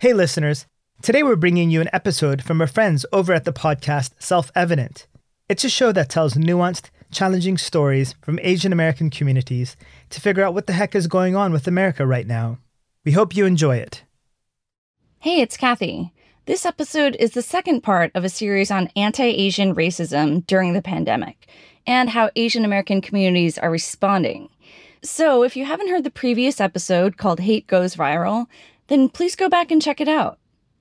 Hey, listeners. Today we're bringing you an episode from our friends over at the podcast Self Evident. It's a show that tells nuanced, challenging stories from Asian American communities to figure out what the heck is going on with America right now. We hope you enjoy it. Hey, it's Cathy. This episode is the second part of a series on anti Asian racism during the pandemic and how Asian American communities are responding. So, if you haven't heard the previous episode called Hate Goes Viral, then please go back and check it out.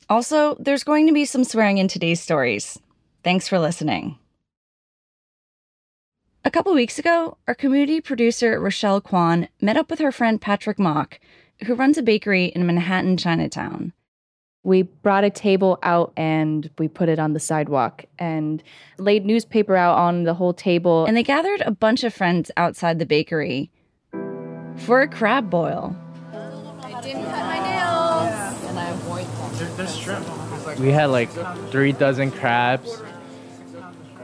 Also, there's going to be some swearing in today's stories. Thanks for listening. A couple weeks ago, our community producer Rochelle Kwan met up with her friend Patrick Mock, who runs a bakery in Manhattan, Chinatown. We brought a table out and we put it on the sidewalk and laid newspaper out on the whole table. And they gathered a bunch of friends outside the bakery for a crab boil. I didn't cut my nails. And I avoid them. There's shrimp. We had like three dozen crabs,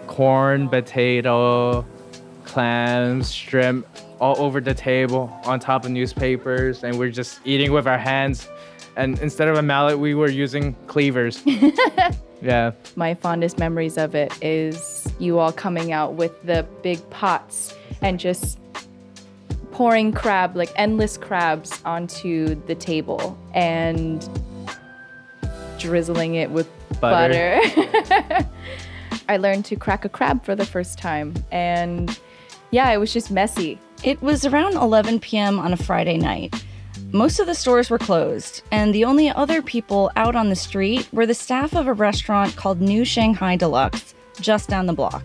corn, potato, clams, shrimp, all over the table on top of newspapers, and we're just eating with our hands. And instead of a mallet, we were using cleavers. yeah. My fondest memories of it is you all coming out with the big pots and just pouring crab, like endless crabs, onto the table and drizzling it with Butter. butter. I learned to crack a crab for the first time. And yeah, it was just messy. It was around 11 p.m. on a Friday night. Most of the stores were closed, and the only other people out on the street were the staff of a restaurant called New Shanghai Deluxe, just down the block,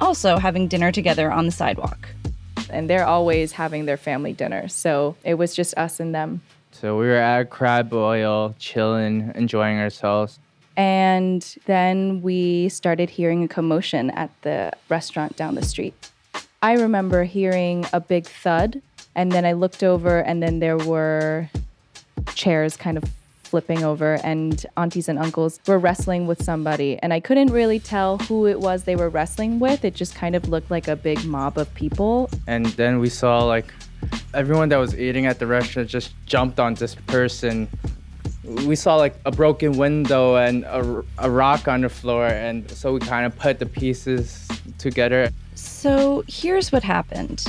also having dinner together on the sidewalk. And they're always having their family dinner. So it was just us and them. So we were at Crab Boil, chilling, enjoying ourselves. And then we started hearing a commotion at the restaurant down the street. I remember hearing a big thud, and then I looked over, and then there were chairs kind of flipping over, and aunties and uncles were wrestling with somebody. And I couldn't really tell who it was they were wrestling with. It just kind of looked like a big mob of people. And then we saw like everyone that was eating at the restaurant just jumped on this person. We saw like a broken window and a, a rock on the floor, and so we kind of put the pieces together. So here's what happened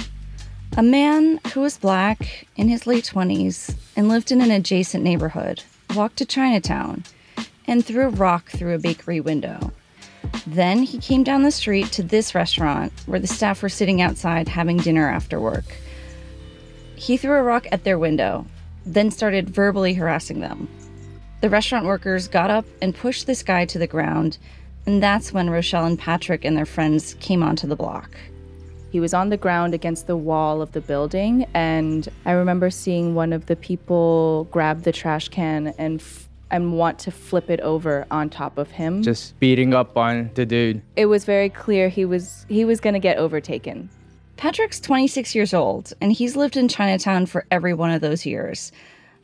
a man who was black in his late 20s and lived in an adjacent neighborhood walked to Chinatown and threw a rock through a bakery window. Then he came down the street to this restaurant where the staff were sitting outside having dinner after work. He threw a rock at their window, then started verbally harassing them. The restaurant workers got up and pushed this guy to the ground, and that's when Rochelle and Patrick and their friends came onto the block. He was on the ground against the wall of the building, and I remember seeing one of the people grab the trash can and f- and want to flip it over on top of him. Just beating up on the dude. it was very clear he was he was going to get overtaken. Patrick's 26 years old, and he's lived in Chinatown for every one of those years.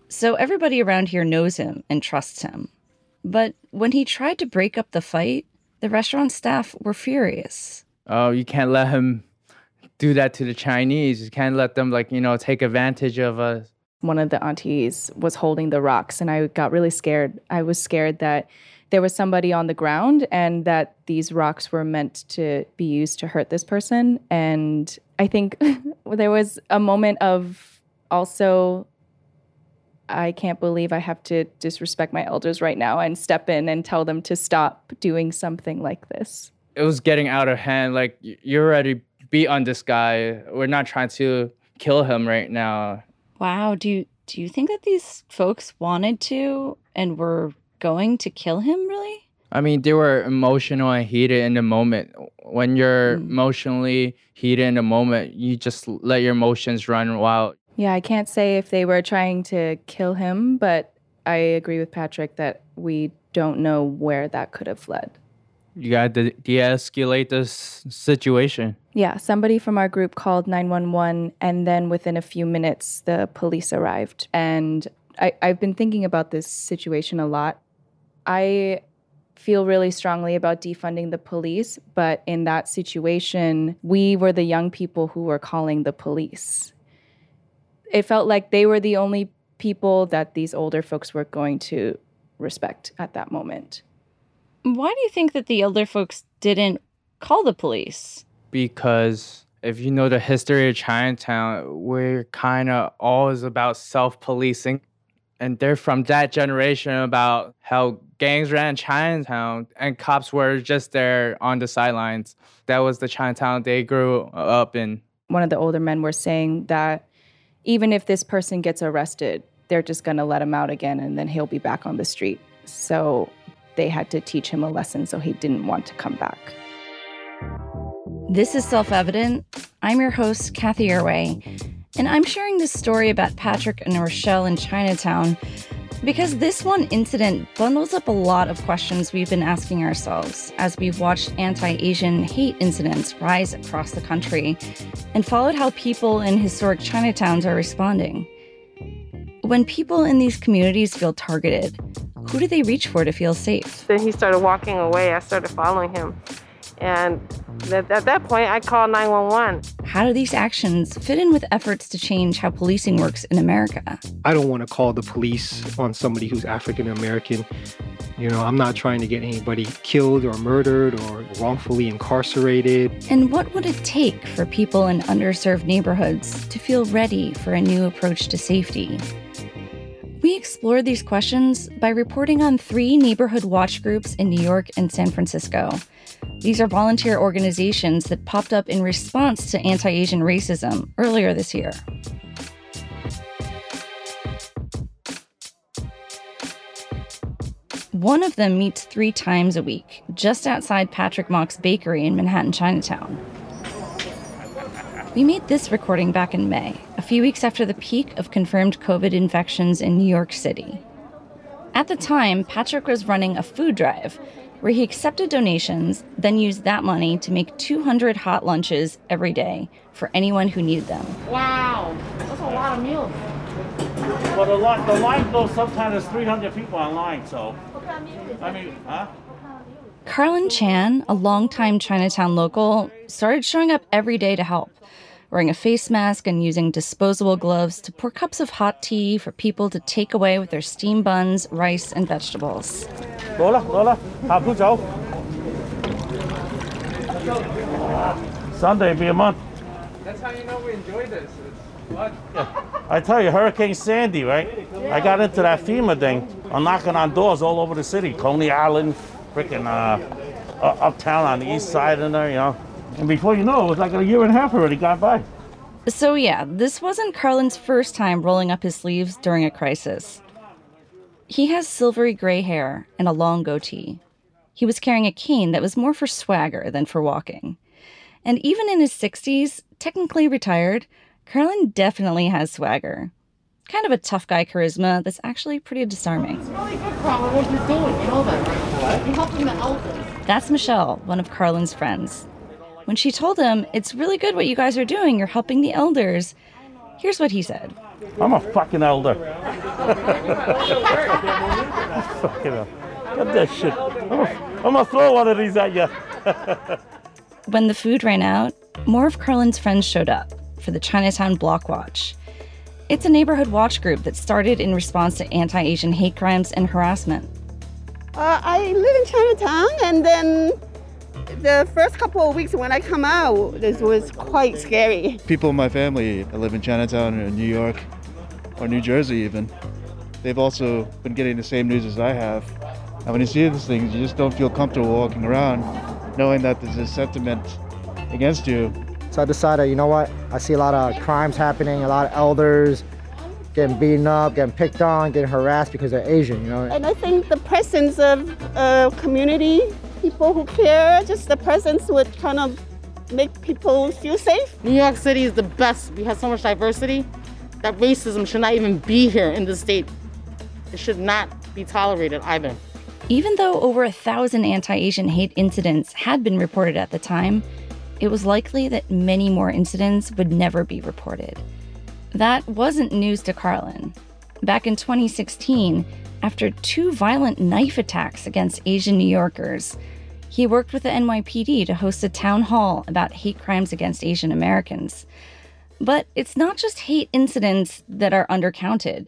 So everybody around here knows him and trusts him. But when he tried to break up the fight, the restaurant staff were furious. Oh, you can't let him do that to the Chinese. You can't let them like you know take advantage of us. One of the aunties was holding the rocks, and I got really scared. I was scared that there was somebody on the ground and that these rocks were meant to be used to hurt this person. And I think there was a moment of also, I can't believe I have to disrespect my elders right now and step in and tell them to stop doing something like this. It was getting out of hand. Like you're already beat on this guy. We're not trying to kill him right now. Wow, do you, do you think that these folks wanted to and were going to kill him really? I mean, they were emotional and heated in the moment. When you're Mm. emotionally heated in the moment, you just let your emotions run wild. Yeah, I can't say if they were trying to kill him, but I agree with Patrick that we don't know where that could have led. You got to de-escalate this situation. Yeah, somebody from our group called 911, and then within a few minutes, the police arrived. And I, I've been thinking about this situation a lot. I feel really strongly about defunding the police, but in that situation, we were the young people who were calling the police. It felt like they were the only people that these older folks were going to respect at that moment. Why do you think that the elder folks didn't call the police? Because if you know the history of Chinatown, we're kind of always about self policing. And they're from that generation about how gangs ran Chinatown and cops were just there on the sidelines. That was the Chinatown they grew up in. One of the older men were saying that even if this person gets arrested, they're just going to let him out again and then he'll be back on the street. So they had to teach him a lesson so he didn't want to come back. This is Self Evident. I'm your host, Cathy Erway, and I'm sharing this story about Patrick and Rochelle in Chinatown because this one incident bundles up a lot of questions we've been asking ourselves as we've watched anti Asian hate incidents rise across the country and followed how people in historic Chinatowns are responding. When people in these communities feel targeted, who do they reach for to feel safe? Then he started walking away. I started following him. And at, at that point, I called 911. How do these actions fit in with efforts to change how policing works in America? I don't want to call the police on somebody who's African American. You know, I'm not trying to get anybody killed or murdered or wrongfully incarcerated. And what would it take for people in underserved neighborhoods to feel ready for a new approach to safety? We explored these questions by reporting on three neighborhood watch groups in New York and San Francisco. These are volunteer organizations that popped up in response to anti Asian racism earlier this year. One of them meets three times a week, just outside Patrick Mock's bakery in Manhattan, Chinatown. We made this recording back in May, few weeks after the peak of confirmed COVID infections in New York City. At the time, Patrick was running a food drive where he accepted donations, then used that money to make 200 hot lunches every day for anyone who needed them. Wow, that's a lot of meals. Well, the line, the line goes sometimes there's 300 people online, so. I mean, huh? Karlin Chan, a longtime Chinatown local, started showing up every day to help, wearing a face mask and using disposable gloves to pour cups of hot tea for people to take away with their steam buns, rice, and vegetables. Sunday be a month. That's how you know we enjoy this. It's I tell you, Hurricane Sandy, right? I got into that FEMA thing. I'm knocking on doors all over the city. Coney Island, freaking uh, uh, uptown on the east side in there, you know. And before you know it, it was like a year and a half already gone by. So, yeah, this wasn't Karlin's first time rolling up his sleeves during a crisis. He has silvery gray hair and a long goatee. He was carrying a cane that was more for swagger than for walking. And even in his 60s, technically retired, Karlin definitely has swagger. Kind of a tough guy charisma that's actually pretty disarming. It's really good, Carlin, what you're doing. You know that, right? You're helping the elders. That's Michelle, one of Karlin's friends. When she told him, It's really good what you guys are doing, you're helping the elders, here's what he said I'm a fucking elder. fucking hell. Get that shit. I'm gonna, I'm gonna throw one of these at you. When the food ran out, more of Karlin's friends showed up for the Chinatown Block Watch. It's a neighborhood watch group that started in response to anti Asian hate crimes and harassment. Uh, I live in Chinatown, and then the first couple of weeks when I come out, this was quite scary. People in my family live in Chinatown or New York or New Jersey even. They've also been getting the same news as I have. And when you see these things, you just don't feel comfortable walking around knowing that there's a sentiment against you. So I decided, you know what? I see a lot of crimes happening, a lot of elders getting beaten up, getting picked on, getting harassed because they're Asian, you know? And I think the presence of a community, people who care, just the presence would kind of make people feel safe. New York City is the best. We have so much diversity that racism should not even be here in the state. It should not be tolerated either. Even though over a thousand anti Asian hate incidents had been reported at the time, it was likely that many more incidents would never be reported. That wasn't news to Karlin. Back in 2016, after two violent knife attacks against Asian New Yorkers, he worked with the NYPD to host a town hall about hate crimes against Asian Americans. But it's not just hate incidents that are undercounted.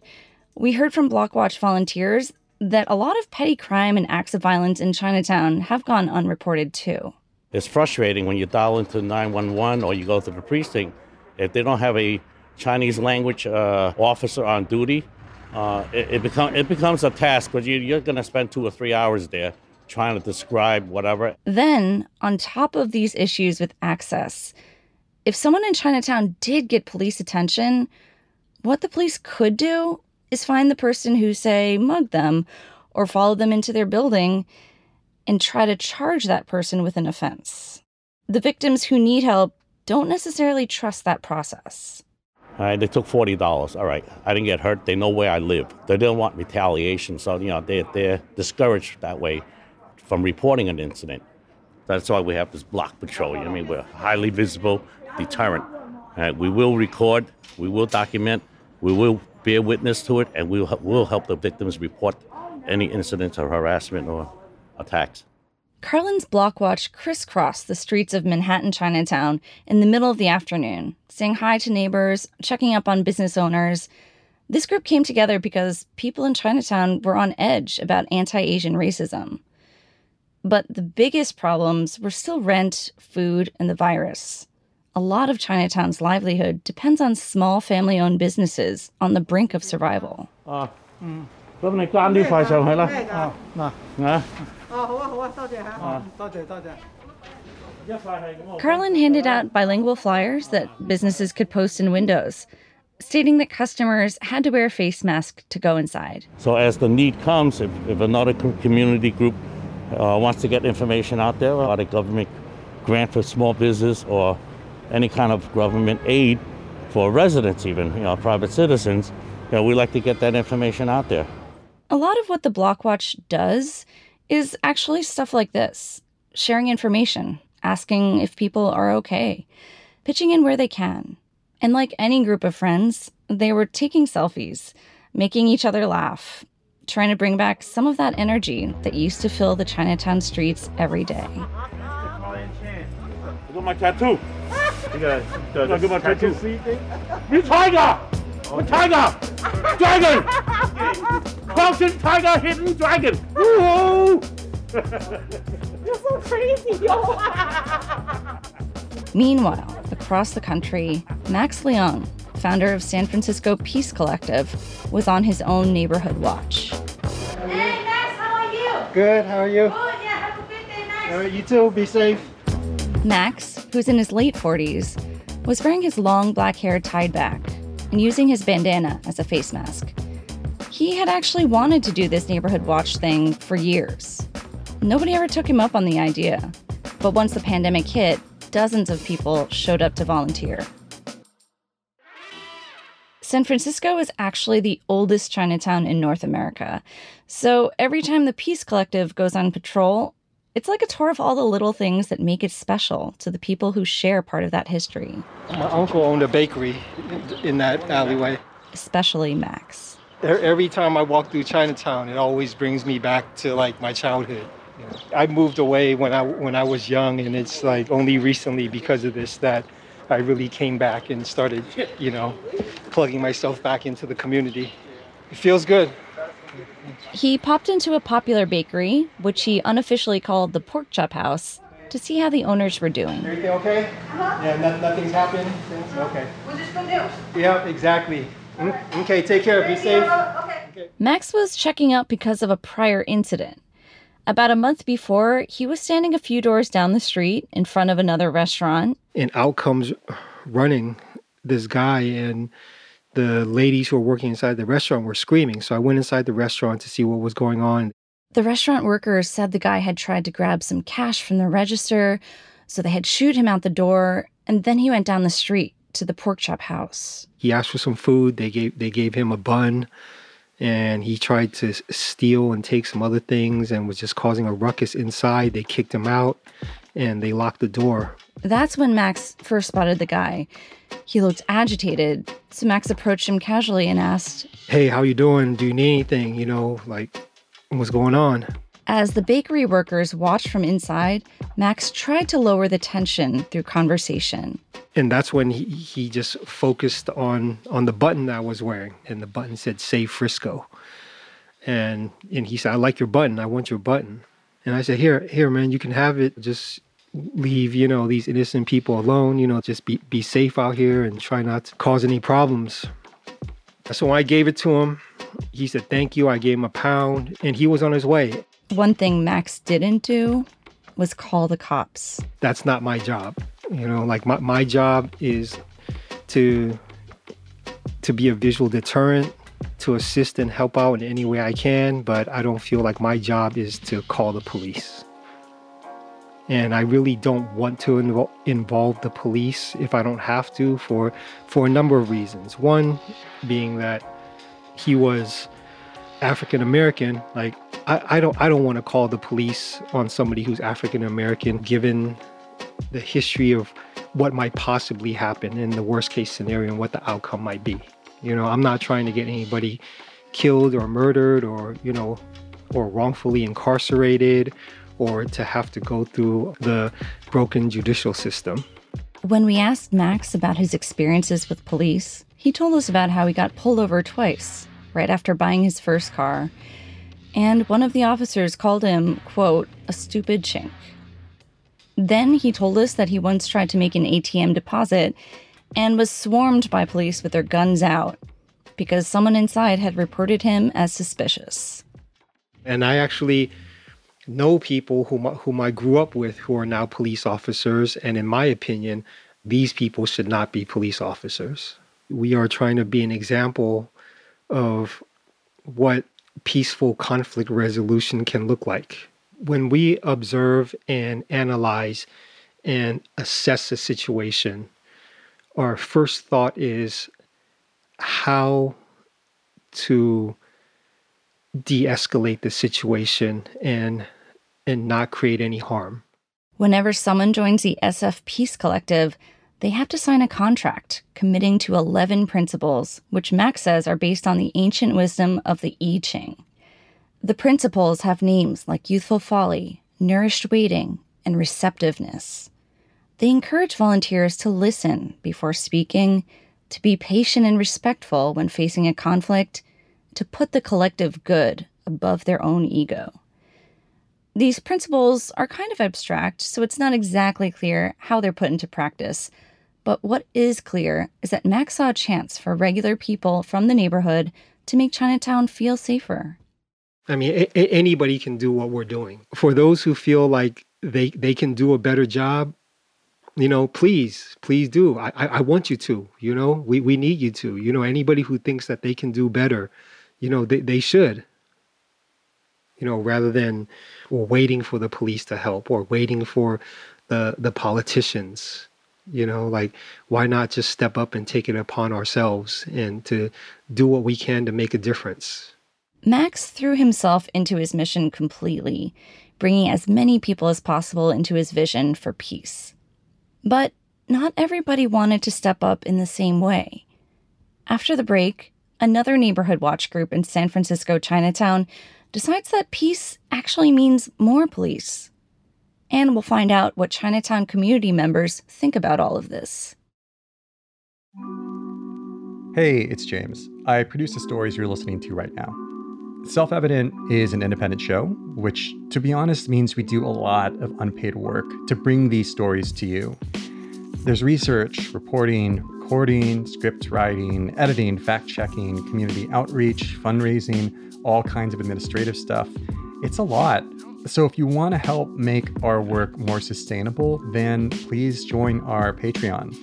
We heard from Blockwatch volunteers that a lot of petty crime and acts of violence in Chinatown have gone unreported too. It's frustrating when you dial into 911 or you go to the precinct. If they don't have a Chinese language uh, officer on duty, uh, it, it, become, it becomes a task because you, you're going to spend two or three hours there trying to describe whatever. Then, on top of these issues with access, if someone in Chinatown did get police attention, what the police could do is find the person who, say, mugged them or followed them into their building and try to charge that person with an offense. The victims who need help don't necessarily trust that process. All right, they took forty dollars. All right, I didn't get hurt. They know where I live. They didn't want retaliation, so you know they they're discouraged that way from reporting an incident. That's why we have this block patrol. I mean, we're highly visible, deterrent. Right, we will record, we will document, we will bear witness to it, and we will we'll help the victims report any incidents of harassment or attacks. Karlin's block watch crisscrossed the streets of Manhattan Chinatown in the middle of the afternoon, saying hi to neighbors, checking up on business owners. This group came together because people in Chinatown were on edge about anti Asian racism. But the biggest problems were still rent, food, and the virus. A lot of Chinatown's livelihood depends on small family owned businesses on the brink of survival. Uh, mm. Karlin handed out bilingual flyers that businesses could post in windows, stating that customers had to wear a face mask to go inside. So, as the need comes, if, if another community group uh, wants to get information out there about a government grant for small business or any kind of government aid for residents, even you know, private citizens, you know, we like to get that information out there. A lot of what the Blockwatch does is actually stuff like this sharing information, asking if people are okay, pitching in where they can. And like any group of friends, they were taking selfies, making each other laugh, trying to bring back some of that energy that used to fill the Chinatown streets every day. Look at my tattoo. You got, look at my tattoo. You tiger! Oh, tiger! Dragon! Crouching tiger, hidden dragon! Whoa! You're so crazy, yo! Meanwhile, across the country, Max Leung, founder of San Francisco Peace Collective, was on his own neighborhood watch. Hey, Max, how are you? Good, how are you? Good, yeah, have a good day, Max. All right, you too, be safe. Max, who's in his late 40s, was wearing his long black hair tied back and using his bandana as a face mask. He had actually wanted to do this neighborhood watch thing for years. Nobody ever took him up on the idea. But once the pandemic hit, dozens of people showed up to volunteer. San Francisco is actually the oldest Chinatown in North America. So every time the Peace Collective goes on patrol, it's like a tour of all the little things that make it special to the people who share part of that history. My uncle owned a bakery in that alleyway. Especially Max. Every time I walk through Chinatown, it always brings me back to like my childhood. You know, I moved away when I when I was young, and it's like only recently because of this that I really came back and started, you know, plugging myself back into the community. It feels good. He popped into a popular bakery, which he unofficially called the Pork Chop House, to see how the owners were doing. Everything okay? Uh-huh. Yeah, no, nothing's happened since? Okay. We'll just go down. Yeah, exactly. Mm, okay, take care. Be safe. Okay. Max was checking out because of a prior incident. About a month before, he was standing a few doors down the street in front of another restaurant. And out comes running this guy, and the ladies who were working inside the restaurant were screaming. So I went inside the restaurant to see what was going on. The restaurant workers said the guy had tried to grab some cash from the register, so they had shooed him out the door, and then he went down the street to the pork chop house. He asked for some food. They gave they gave him a bun, and he tried to steal and take some other things, and was just causing a ruckus inside. They kicked him out, and they locked the door. That's when Max first spotted the guy. He looked agitated, so Max approached him casually and asked, "Hey, how you doing? Do you need anything? You know, like what's going on?" As the bakery workers watched from inside, Max tried to lower the tension through conversation. And that's when he, he just focused on on the button I was wearing, and the button said "Save Frisco." And and he said, I like your button. I want your button. And I said, Here, here, man, you can have it. Just leave, you know, these innocent people alone, you know, just be, be safe out here and try not to cause any problems. So I gave it to him. He said, Thank you. I gave him a pound and he was on his way. One thing Max didn't do was call the cops. That's not my job. You know, like my, my job is to to be a visual deterrent, to assist and help out in any way I can, but I don't feel like my job is to call the police. And I really don't want to invo- involve the police if I don't have to for for a number of reasons. One being that he was African American, like I, I don't I don't want to call the police on somebody who's African American given the history of what might possibly happen in the worst case scenario and what the outcome might be. You know, I'm not trying to get anybody killed or murdered or, you know, or wrongfully incarcerated or to have to go through the broken judicial system. When we asked Max about his experiences with police, he told us about how he got pulled over twice right after buying his first car. And one of the officers called him, quote, a stupid chink. Then he told us that he once tried to make an ATM deposit and was swarmed by police with their guns out because someone inside had reported him as suspicious. And I actually know people whom, whom I grew up with who are now police officers. And in my opinion, these people should not be police officers. We are trying to be an example of what peaceful conflict resolution can look like. When we observe and analyze and assess a situation, our first thought is how to de-escalate the situation and and not create any harm. Whenever someone joins the SF Peace Collective, they have to sign a contract committing to 11 principles, which Max says are based on the ancient wisdom of the I Ching. The principles have names like youthful folly, nourished waiting, and receptiveness. They encourage volunteers to listen before speaking, to be patient and respectful when facing a conflict, to put the collective good above their own ego. These principles are kind of abstract, so it's not exactly clear how they're put into practice. But what is clear is that Max saw a chance for regular people from the neighborhood to make Chinatown feel safer. I mean, a- anybody can do what we're doing. For those who feel like they, they can do a better job, you know, please, please do. I, I, I want you to, you know, we, we need you to. You know, anybody who thinks that they can do better, you know, they, they should. You know, rather than waiting for the police to help or waiting for the the politicians. You know, like why not just step up and take it upon ourselves and to do what we can to make a difference. Max threw himself into his mission completely, bringing as many people as possible into his vision for peace. But not everybody wanted to step up in the same way. After the break, another neighborhood watch group in San Francisco Chinatown decides that peace actually means more police. And we'll find out what Chinatown community members think about all of this. Hey, it's James. I produce the stories you're listening to right now. Self Evident is an independent show, which, to be honest, means we do a lot of unpaid work to bring these stories to you. There's research, reporting, recording, script writing, editing, fact checking, community outreach, fundraising, all kinds of administrative stuff. It's a lot. So if you want to help make our work more sustainable, then please join our Patreon.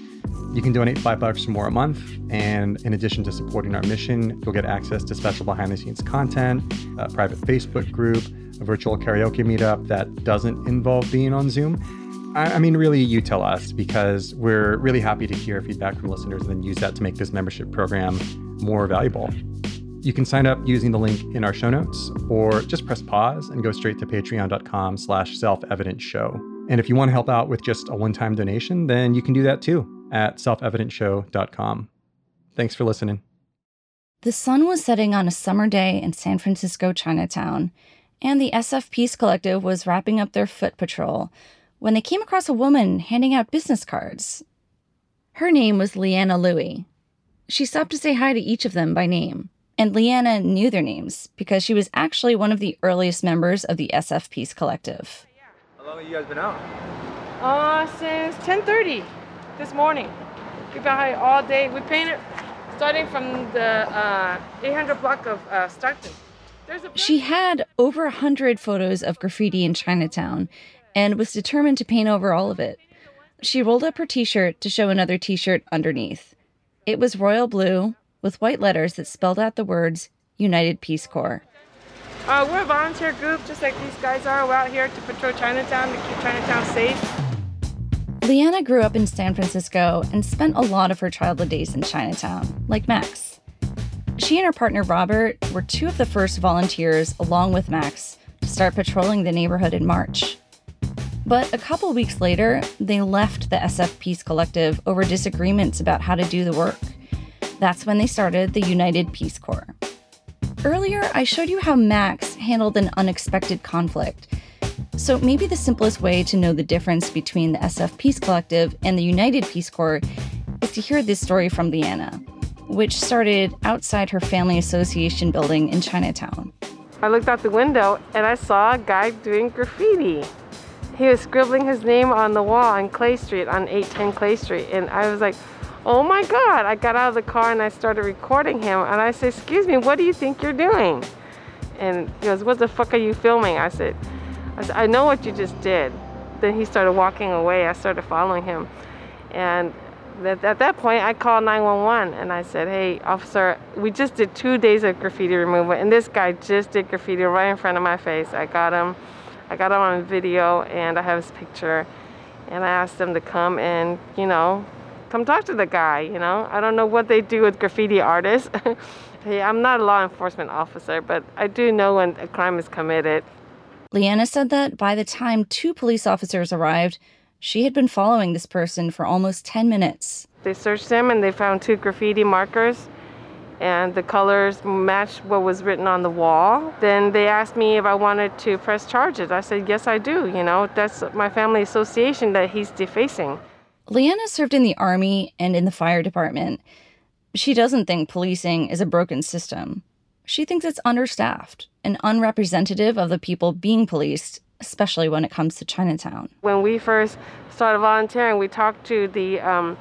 You can donate five bucks or more a month, and in addition to supporting our mission, you'll get access to special behind the scenes content, a private Facebook group, a virtual karaoke meetup that doesn't involve being on Zoom. I, mean, really, you tell us because we're really happy to hear feedback from listeners and then use that to make this membership program more valuable. You can sign up using the link in our show notes, or just press pause and go straight to patreon.com slash self-evident show. And if you want to help out with just a one-time donation, then you can do that too at selfevidentshow.com. Thanks for listening. The sun was setting on a summer day in San Francisco Chinatown, and the SF Peace Collective was wrapping up their foot patrol when they came across a woman handing out business cards. Her name was Leanna Louie. She stopped to say hi to each of them by name, And Leanna knew their names because she was actually one of the earliest members of the SF Peace Collective. How long have you guys been out? Uh, since 10:30 this morning. We've been out all day. We painted starting from the uh, 800 block of uh, Stockton. A She had over a hundred photos of graffiti in Chinatown and was determined to paint over all of it. She rolled up her t shirt to show another t shirt underneath. It was royal blue with white letters that spelled out the words United Peace Corps. Uh, we're a volunteer group, just like these guys are. We're out here to patrol Chinatown to keep Chinatown safe. Leanna grew up in San Francisco and spent a lot of her childhood days in Chinatown, like Max. She and her partner Robert were two of the first volunteers, along with Max, to start patrolling the neighborhood in March. But a couple weeks later, they left the SF Peace Collective over disagreements about how to do the work. That's when they started the United Peace Corps. Earlier, I showed you how Max handled an unexpected conflict. So maybe the simplest way to know the difference between the SF Peace Collective and the United Peace Corps is to hear this story from Leanna, which started outside her family association building in Chinatown. I looked out the window and I saw a guy doing graffiti. He was scribbling his name on the wall on Clay Street, on 810 Clay Street. And I was like, oh my God. I got out of the car and I started recording him. And I said, excuse me, what do you think you're doing? And he goes, what the fuck are you filming? I said, I said, I know what you just did. Then he started walking away. I started following him. And at, at that point, I called 911 and I said, hey, officer, we just did two days of graffiti removal. And this guy just did graffiti right in front of my face. I got him. I got him on video and I have his picture. And I asked them to come and, you know, come talk to the guy, you know. I don't know what they do with graffiti artists. hey, I'm not a law enforcement officer, but I do know when a crime is committed. Leanna said that by the time two police officers arrived, she had been following this person for almost 10 minutes. They searched him and they found two graffiti markers and the colors matched what was written on the wall. Then they asked me if I wanted to press charges. I said, yes, I do. You know, that's my family association that he's defacing. Leanna served in the Army and in the fire department. She doesn't think policing is a broken system. She thinks it's understaffed and unrepresentative of the people being policed, especially when it comes to Chinatown. When we first started volunteering, we talked to the um,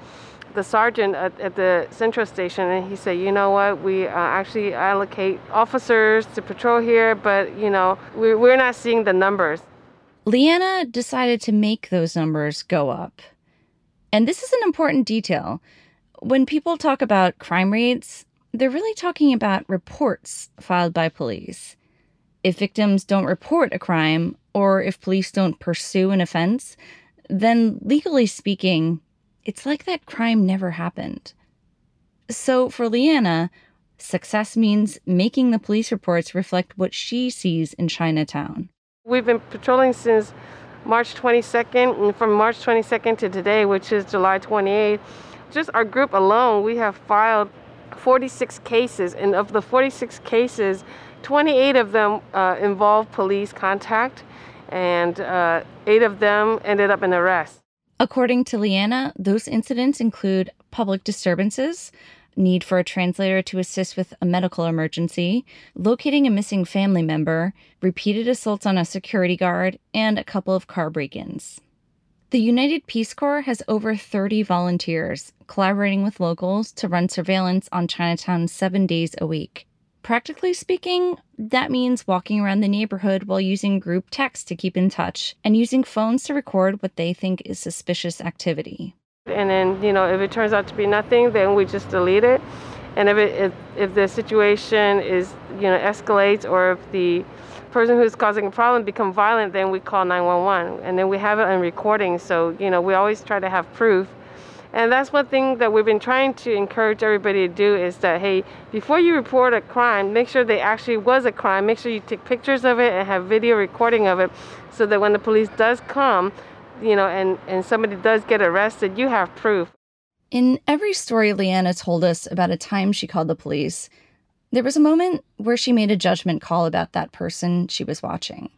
the sergeant at, at, the central station, and he said, "You know what? We uh, actually allocate officers to patrol here, but you know, we're, we're not seeing the numbers." Leanna decided to make those numbers go up. And this is an important detail. When people talk about crime rates, they're really talking about reports filed by police. If victims don't report a crime, or if police don't pursue an offense, then legally speaking, it's like that crime never happened. So for Leanna, success means making the police reports reflect what she sees in Chinatown. We've been patrolling since March 22nd, and from March 22nd to today, which is July 28th, just our group alone, we have filed 46 cases, and of the 46 cases, 28 of them uh, involve police contact, and uh, eight of them ended up in arrest. According to Leanna, those incidents include public disturbances, need for a translator to assist with a medical emergency, locating a missing family member, repeated assaults on a security guard, and a couple of car break ins. The United Peace Corps has over 30 volunteers collaborating with locals to run surveillance on Chinatown seven days a week. Practically speaking, that means walking around the neighborhood while using group text to keep in touch and using phones to record what they think is suspicious activity. And then, you know, if it turns out to be nothing, then we just delete it. And if, it, if, if the situation is, you know, escalates or if the person who's causing a problem become violent, then we call 911. And then we have it on recording. So, you know, we always try to have proof. And that's one thing that we've been trying to encourage everybody to do is that, hey, before you report a crime, make sure they actually was a crime. Make sure you take pictures of it and have video recording of it so that when the police does come, you know, and, and somebody does get arrested, you have proof. In every story Leanna told us about a time she called the police, there was a moment where she made a judgment call about that person she was watching.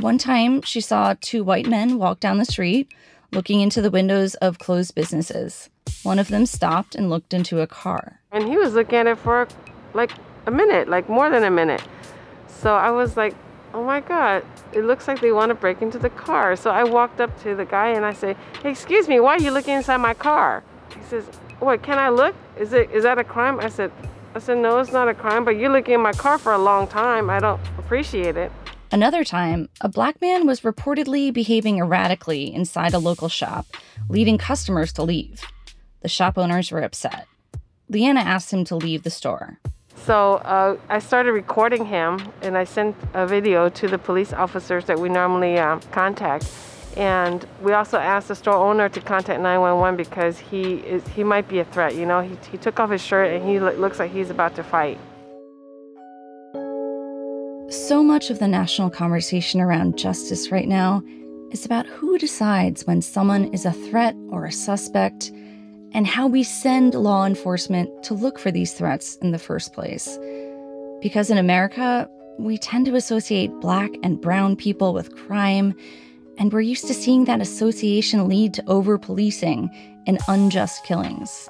One time, she saw two white men walk down the street looking into the windows of closed businesses. One of them stopped and looked into a car. And he was looking at it for like a minute, like more than a minute. So I was like, oh my God, it looks like they want to break into the car. So I walked up to the guy and I say, hey, excuse me, why are you looking inside my car? He says, what, can I look? Is it is that a crime? I said, I said, no, it's not a crime, but you're looking in my car for a long time. I don't appreciate it. Another time, a black man was reportedly behaving erratically inside a local shop, leading customers to leave. The shop owners were upset. Leanna asked him to leave the store. So uh, I started recording him and I sent a video to the police officers that we normally uh, contact. And we also asked the store owner to contact 911 because he is he might be a threat. You know, he, he took off his shirt and he lo- looks like he's about to fight. So much of the national conversation around justice right now is about who decides when someone is a threat or a suspect and how we send law enforcement to look for these threats in the first place. Because in America, we tend to associate black and brown people with crime, and we're used to seeing that association lead to over policing and unjust killings.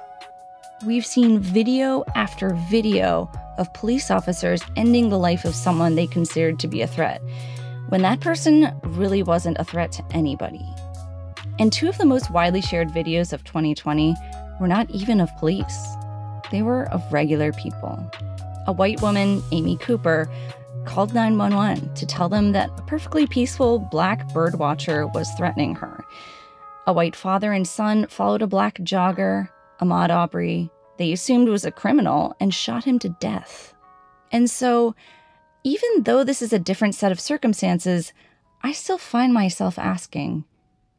We've seen video after video of police officers ending the life of someone they considered to be a threat, when that person really wasn't a threat to anybody. And two of the most widely shared videos of 2020 were not even of police, they were of regular people. A white woman, Amy Cooper, called 911 to tell them that a perfectly peaceful black birdwatcher was threatening her. A white father and son followed a black jogger, Ahmaud Arbery, they assumed was a criminal and shot him to death. And so, even though this is a different set of circumstances, I still find myself asking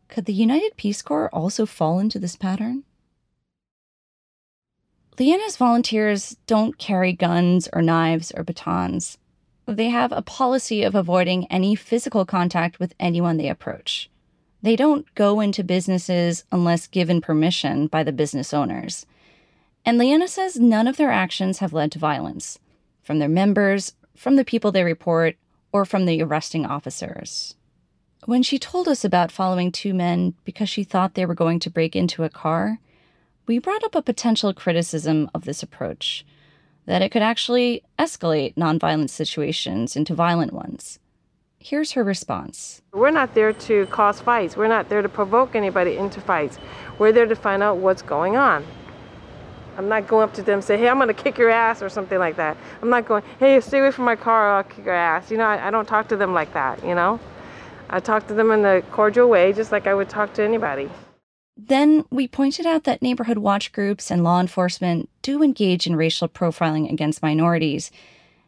could the United Peace Corps also fall into this pattern? Leanna's volunteers don't carry guns or knives or batons. They have a policy of avoiding any physical contact with anyone they approach. They don't go into businesses unless given permission by the business owners. And Leanna says none of their actions have led to violence from their members, from the people they report, or from the arresting officers. When she told us about following two men because she thought they were going to break into a car, we brought up a potential criticism of this approach that it could actually escalate nonviolent situations into violent ones. Here's her response We're not there to cause fights, we're not there to provoke anybody into fights. We're there to find out what's going on. I'm not going up to them and say, hey, I'm going to kick your ass or something like that. I'm not going, hey, stay away from my car or I'll kick your ass. You know, I, I don't talk to them like that, you know? I talk to them in a cordial way, just like I would talk to anybody. Then we pointed out that neighborhood watch groups and law enforcement do engage in racial profiling against minorities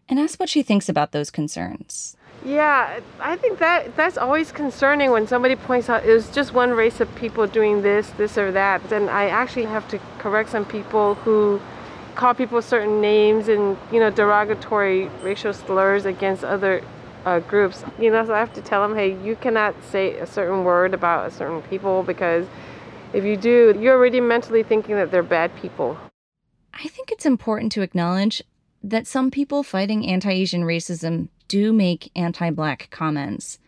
and asked what she thinks about those concerns. Yeah, I think that that's always concerning when somebody points out it was just one race of people doing this, this or that. Then I actually have to correct some people who call people certain names and you know derogatory racial slurs against other uh, groups. You know, so I have to tell them, hey, you cannot say a certain word about a certain people because if you do, you're already mentally thinking that they're bad people. I think it's important to acknowledge that some people fighting anti Asian racism do make anti Black comments.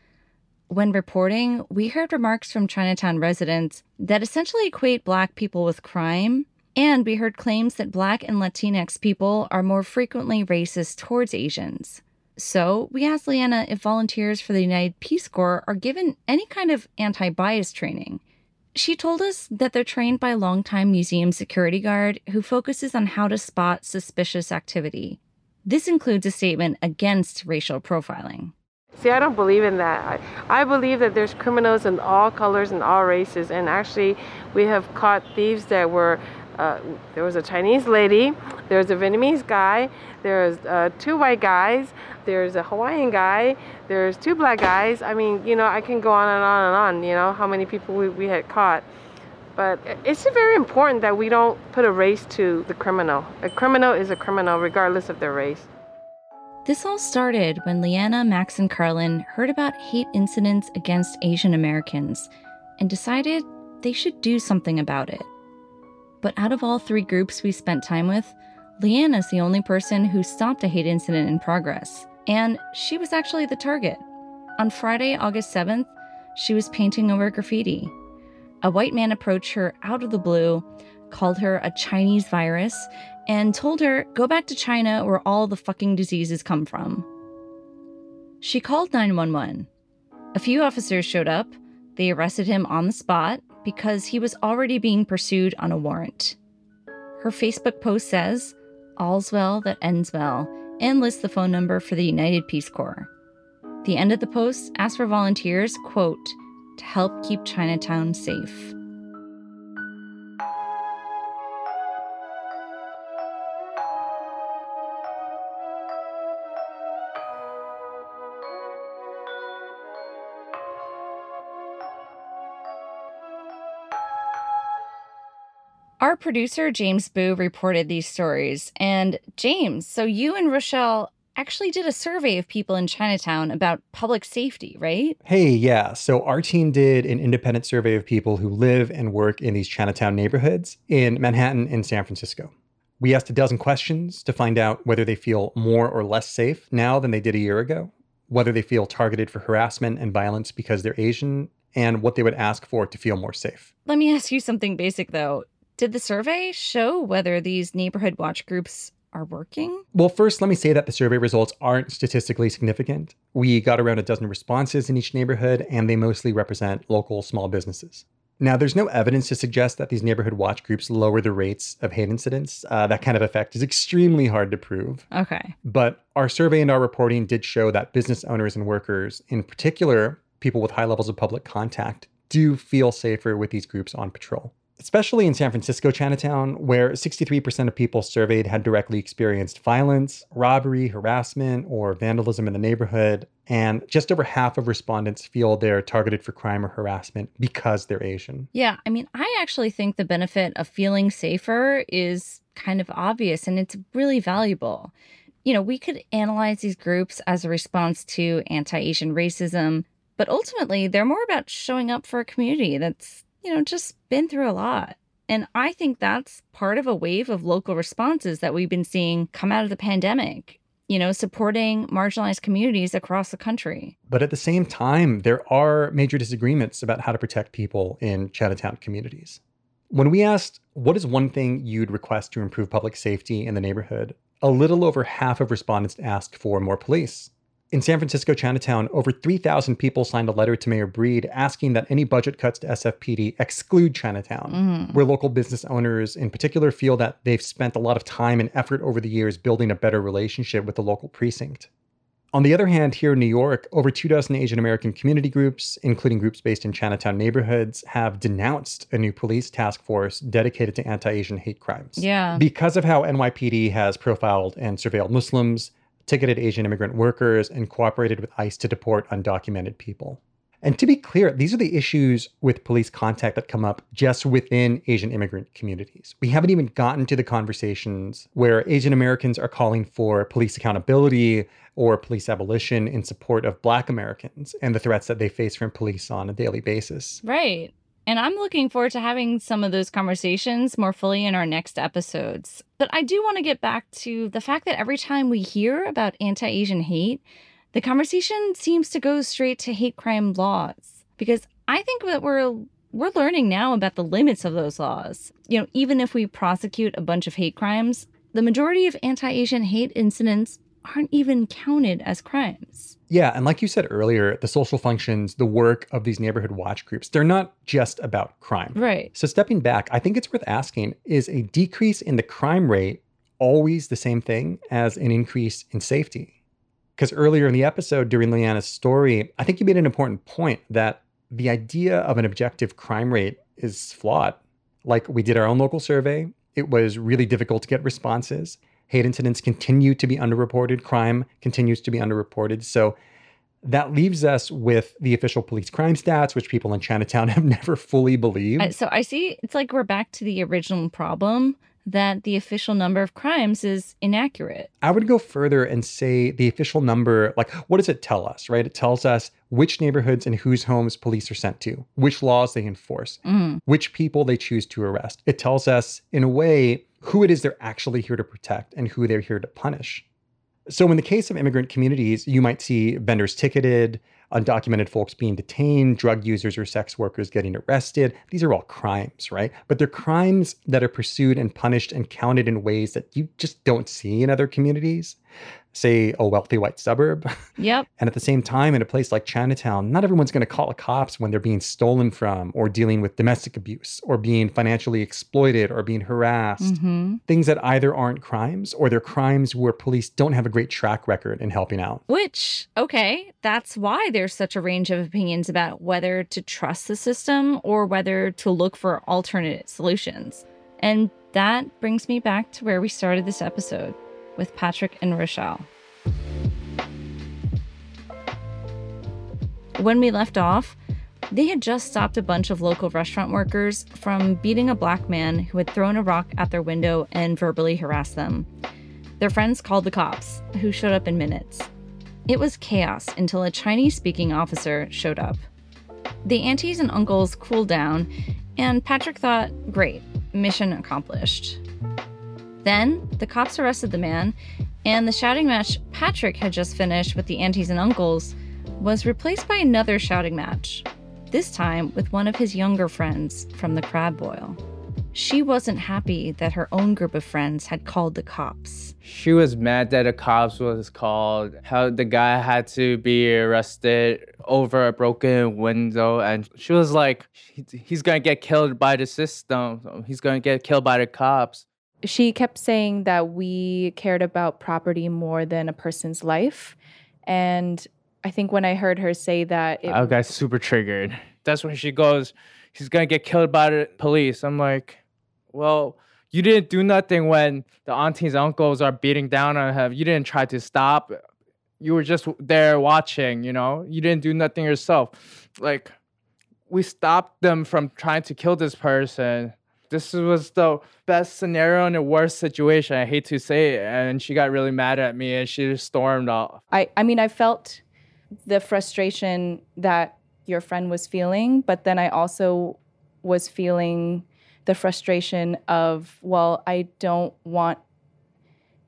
When reporting, we heard remarks from Chinatown residents that essentially equate Black people with crime, and we heard claims that Black and Latinx people are more frequently racist towards Asians. So we asked Leanna if volunteers for the United Peace Corps are given any kind of anti bias training. She told us that they're trained by a longtime museum security guard who focuses on how to spot suspicious activity. This includes a statement against racial profiling. See, I don't believe in that. I, I believe that there's criminals in all colors and all races, and actually, we have caught thieves that were. Uh, there was a Chinese lady, there was a Vietnamese guy, there's uh, two white guys, there's a Hawaiian guy, there's two black guys. I mean, you know, I can go on and on and on, you know, how many people we, we had caught. But it's very important that we don't put a race to the criminal. A criminal is a criminal regardless of their race. This all started when Leanna, Max, and Karlin heard about hate incidents against Asian Americans and decided they should do something about it. But out of all three groups we spent time with, Leanna's the only person who stopped a hate incident in progress, and she was actually the target. On Friday, August 7th, she was painting over graffiti. A white man approached her out of the blue, called her a Chinese virus, and told her, go back to China where all the fucking diseases come from. She called 911. A few officers showed up. They arrested him on the spot because he was already being pursued on a warrant. Her Facebook post says, All's well that ends well, and lists the phone number for the United Peace Corps. The end of the post asks for volunteers, quote, to help keep Chinatown safe. Our producer, James Boo, reported these stories. And James, so you and Rochelle actually did a survey of people in Chinatown about public safety, right? Hey, yeah. So our team did an independent survey of people who live and work in these Chinatown neighborhoods in Manhattan and San Francisco. We asked a dozen questions to find out whether they feel more or less safe now than they did a year ago, whether they feel targeted for harassment and violence because they're Asian, and what they would ask for to feel more safe. Let me ask you something basic though. Did the survey show whether these neighborhood watch groups are working? Well, first, let me say that the survey results aren't statistically significant. We got around a dozen responses in each neighborhood, and they mostly represent local small businesses. Now, there's no evidence to suggest that these neighborhood watch groups lower the rates of hate incidents. Uh, that kind of effect is extremely hard to prove. Okay. But our survey and our reporting did show that business owners and workers, in particular people with high levels of public contact, do feel safer with these groups on patrol especially in San Francisco Chinatown, where 63% of people surveyed had directly experienced violence, robbery, harassment, or vandalism in the neighborhood. And just over half of respondents feel they're targeted for crime or harassment because they're Asian. Yeah, I mean, I actually think the benefit of feeling safer is kind of obvious and it's really valuable. You know, we could analyze these groups as a response to anti Asian racism, but ultimately, they're more about showing up for a community that's you know, just been through a lot. And I think that's part of a wave of local responses that we've been seeing come out of the pandemic, you know, supporting marginalized communities across the country. But at the same time, there are major disagreements about how to protect people in Chinatown communities. When we asked, what is one thing you'd request to improve public safety in the neighborhood? A little over half of respondents asked for more police. In San Francisco Chinatown, over 3,000 people signed a letter to Mayor Breed asking that any budget cuts to SFPD exclude Chinatown, mm-hmm. where local business owners in particular feel that they've spent a lot of time and effort over the years building a better relationship with the local precinct. On the other hand, here in New York, over two dozen Asian American community groups, including groups based in Chinatown neighborhoods, have denounced a new police task force dedicated to anti Asian hate crimes. Yeah. Because of how NYPD has profiled and surveilled Muslims, ticketed Asian immigrant workers, and cooperated with ICE to deport undocumented people. And to be clear, these are the issues with police contact that come up just within Asian immigrant communities. We haven't even gotten to the conversations where Asian Americans are calling for police accountability or police abolition in support of Black Americans and the threats that they face from police on a daily basis. Right. And I'm looking forward to having some of those conversations more fully in our next episodes. But I do want to get back to the fact that every time we hear about anti Asian hate, the conversation seems to go straight to hate crime laws. Because I think that we're we're learning now about the limits of those laws. You know, even if we prosecute a bunch of hate crimes, the majority of anti Asian hate incidents aren't even counted as crimes. Yeah, and like you said earlier, the social functions, the work of these neighborhood watch groups, they're not just about crime. Right. So stepping back, I think it's worth asking is a decrease in the crime rate always the same thing as an increase in safety? Because earlier in the episode during Leanna's story, I think you made an important point that the idea of an objective crime rate is flawed. Like we did our own local survey, it was really difficult to get responses hate incidents continue to be underreported, crime continues to be underreported. So that leaves us with the official police crime stats, which people in Chinatown have never fully believed. So I see it's like we're back to the original problem that the official number of crimes is inaccurate. I would go further and say the official number, like, what does it tell us, right? It tells us which neighborhoods and whose homes police are sent to, which laws they enforce, mm. which people they choose to arrest. It tells us, in a way, who it is they're actually here to protect and who they're here to punish. So, in the case of immigrant communities, you might see vendors ticketed, undocumented folks being detained, drug users or sex workers getting arrested. These are all crimes, right? But they're crimes that are pursued and punished and counted in ways that you just don't see in other communities say a wealthy white suburb. Yep. And at the same time, in a place like Chinatown, not everyone's going to call the cops when they're being stolen from or dealing with domestic abuse or being financially exploited or being harassed. Mm-hmm. Things that either aren't crimes or they're crimes where police don't have a great track record in helping out. Which, okay, that's why there's such a range of opinions about whether to trust the system or whether to look for alternate solutions. And that brings me back to where we started this episode with Patrick and Rochelle. When we left off, they had just stopped a bunch of local restaurant workers from beating a black man who had thrown a rock at their window and verbally harassed them. Their friends called the cops, who showed up in minutes. It was chaos until a Chinese speaking officer showed up. The aunties and uncles cooled down, and Patrick thought, great, mission accomplished. Then the cops arrested the man, and the shouting match Patrick had just finished with the aunties and uncles was replaced by another shouting match, this time with one of his younger friends from the crab boil. She wasn't happy that her own group of friends had called the cops. She was mad that the cops was called, how the guy had to be arrested over a broken window, and she was like, he's gonna get killed by the system. He's gonna get killed by the cops. She kept saying that we cared about property more than a person's life. And I think when I heard her say that, it, I got super triggered. That's when she goes, he's gonna get killed by the police. I'm like, well, you didn't do nothing when the aunties and uncles are beating down on him. You didn't try to stop. You were just there watching, you know? You didn't do nothing yourself. Like, we stopped them from trying to kill this person. This was the best scenario and the worst situation. I hate to say it. And she got really mad at me and she just stormed off. I, I mean, I felt the frustration that your friend was feeling, but then I also was feeling the frustration of, well, I don't want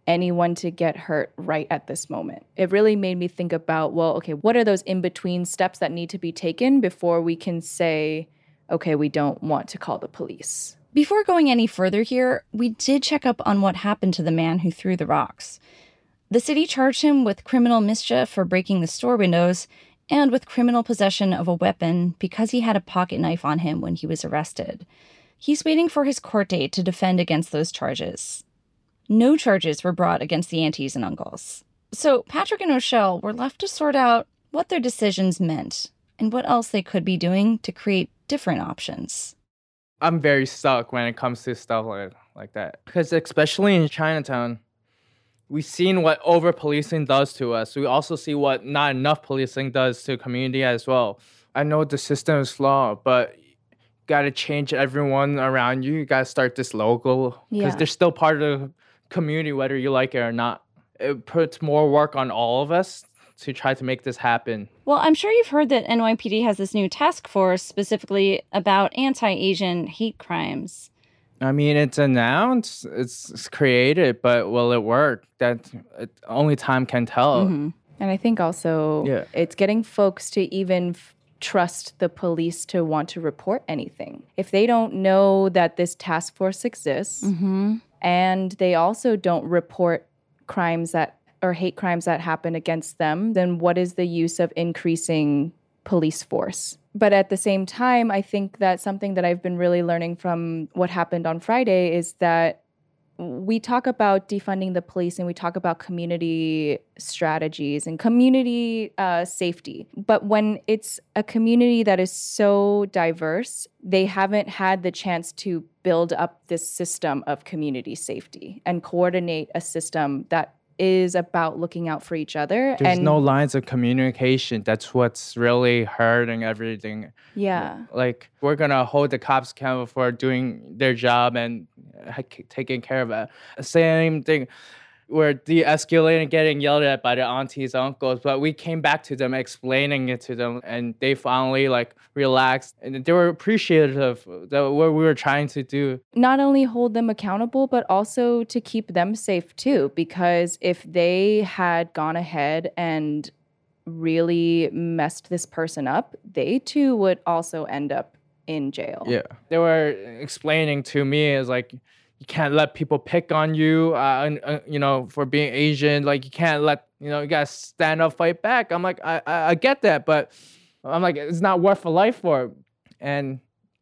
anyone to get hurt right at this moment. It really made me think about, well, okay, what are those in between steps that need to be taken before we can say, okay, we don't want to call the police? Before going any further here, we did check up on what happened to the man who threw the rocks. The city charged him with criminal mischief for breaking the store windows and with criminal possession of a weapon because he had a pocket knife on him when he was arrested. He's waiting for his court date to defend against those charges. No charges were brought against the aunties and uncles. So Patrick and Rochelle were left to sort out what their decisions meant and what else they could be doing to create different options. I'm very stuck when it comes to stuff like, like that. Because especially in Chinatown, we've seen what over policing does to us. We also see what not enough policing does to community as well. I know the system is flawed, but you gotta change everyone around you. You gotta start this local because Yeah. they're still part of the community, whether you like it or not. It puts more work on all of us to try to make this happen. Well, I'm sure you've heard that NYPD has this new task force specifically about anti Asian hate crimes. I mean, it's announced, it's, it's created, but will it work? That it, only time can tell. And I think also Yeah. it's getting folks to even f- trust the police to want to report anything. If they don't know that this task force exists Mm-hmm. and they also don't report crimes that or hate crimes that happen against them, then what is the use of increasing police force? But at the same time, I think that something that I've been really learning from what happened on Friday is that we talk about defunding the police and we talk about community strategies and community uh, safety. But when it's a community that is so diverse, they haven't had the chance to build up this system of community safety and coordinate a system that is about looking out for each other. There's and no lines of communication. That's what's really hurting everything. yeah. Like, we're gonna hold the cops accountable for doing their job and uh, taking care of it. Same thing. We're de escalating, getting yelled at by the aunties, uncles, but we came back to them, explaining it to them, and they finally like relaxed and they were appreciative of what we were trying to do. not only hold them accountable, but also to keep them safe too. Because if they had gone ahead and really messed this person up, they too would also end up in jail. Yeah. They were explaining to me is like you can't let people pick on you uh, and, uh, you know for being Asian like you can't let you know you got to stand up fight back. I'm like I, I I get that but I'm like it's not worth a life for it. and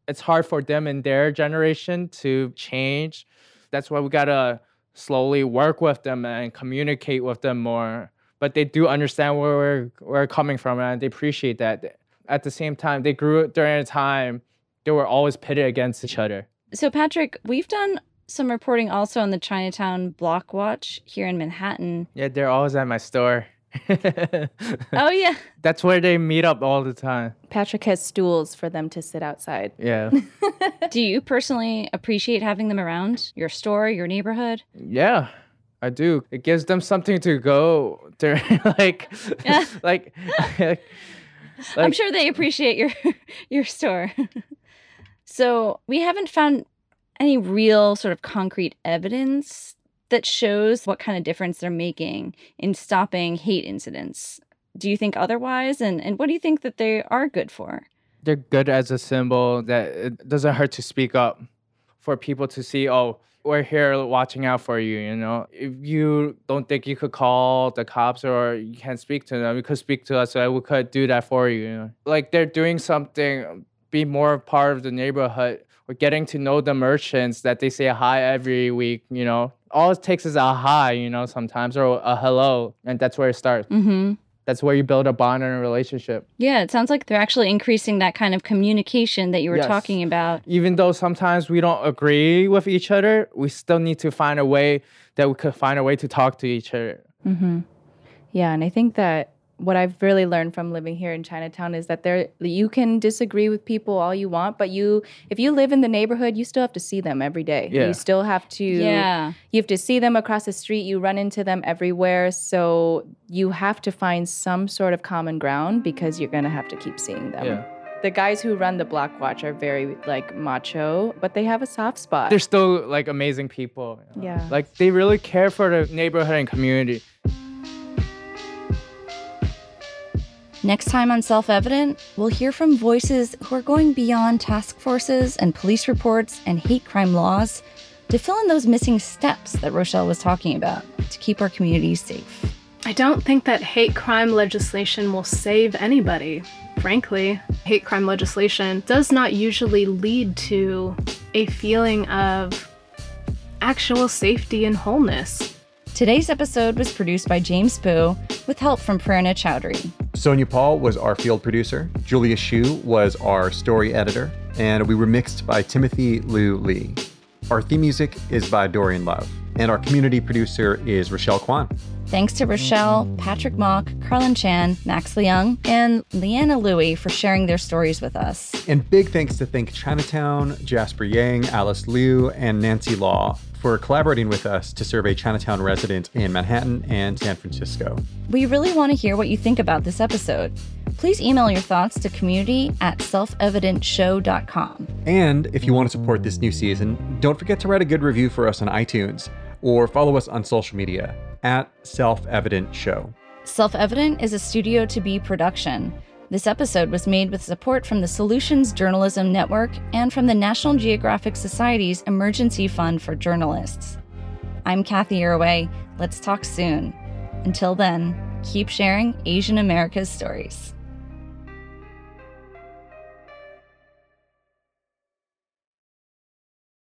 it's hard for them in their generation to change. That's why we got to slowly work with them and communicate with them more. But they do understand where we're, we're coming from and they appreciate that. At the same time, they grew up during a time they were always pitted against each other. So, Patrick, we've done some reporting also on the Chinatown Block Watch here in Manhattan. Yeah, they're always at my store. oh, yeah. That's where they meet up all the time. Patrick has stools for them to sit outside. Yeah. Do you personally appreciate having them around your store, your neighborhood? Yeah. I do. It gives them something to go to like like, like I'm sure they appreciate your your store. so, we haven't found any real sort of concrete evidence that shows what kind of difference they're making in stopping hate incidents. Do you think otherwise? And and what do you think that they are good for? They're good as a symbol that it doesn't hurt to speak up for people to see, oh, we're here watching out for you, you know. If you don't think you could call the cops or you can't speak to them, you could speak to us so we could do that for you, you know. Like they're doing something, be more part of the neighborhood. We're getting to know the merchants that they say hi every week, you know. All it takes is a hi, you know, sometimes or a hello, and that's where it starts. Mm-hmm. That's where you build a bond and a relationship. Yeah, it sounds like they're actually increasing that kind of communication that you were Yes. talking about. Even though sometimes we don't agree with each other, we still need to find a way that we could find a way to talk to each other. Mm-hmm. Yeah, and I think that what I've really learned from living here in Chinatown is that there you can disagree with people all you want, but you if you live in the neighborhood, you still have to see them every day. Yeah. You still have to Yeah. you have to see them across the street, you run into them everywhere, so you have to find some sort of common ground because you're going to have to keep seeing them. Yeah. The guys who run the block watch are very like macho, but they have a soft spot. They're still like amazing people. you know? Yeah. Like they really care for the neighborhood and community. Next time on Self Evident, we'll hear from voices who are going beyond task forces and police reports and hate crime laws to fill in those missing steps that Rochelle was talking about to keep our communities safe. I don't think that hate crime legislation will save anybody. Frankly, hate crime legislation does not usually lead to a feeling of actual safety and wholeness. Today's episode was produced by James Boo with help from Prerna Chowdhury. Sonia Paul was our field producer. Julia Shu was our story editor. And we were mixed by Timothy Liu Lee. Our theme music is by Dorian Love. And our community producer is Rochelle Kwan. Thanks to Rochelle, Patrick Mock, Karlin Chan, Max Leung, and Leanna Louie for sharing their stories with us. And big thanks to Think Chinatown, Jasper Yang, Alice Liu, and Nancy Law for collaborating with us to survey Chinatown residents in Manhattan and San Francisco. We really want to hear what you think about this episode. Please email your thoughts to community at selfevidentshow.com. And if you want to support this new season, don't forget to write a good review for us on iTunes or follow us on social media at Self Evident Show. Self Evident is a Studio to Be production. This episode was made with support from the Solutions Journalism Network and from the National Geographic Society's Emergency Fund for Journalists. I'm Cathy Erway. Let's talk soon. Until then, keep sharing Asian America's stories.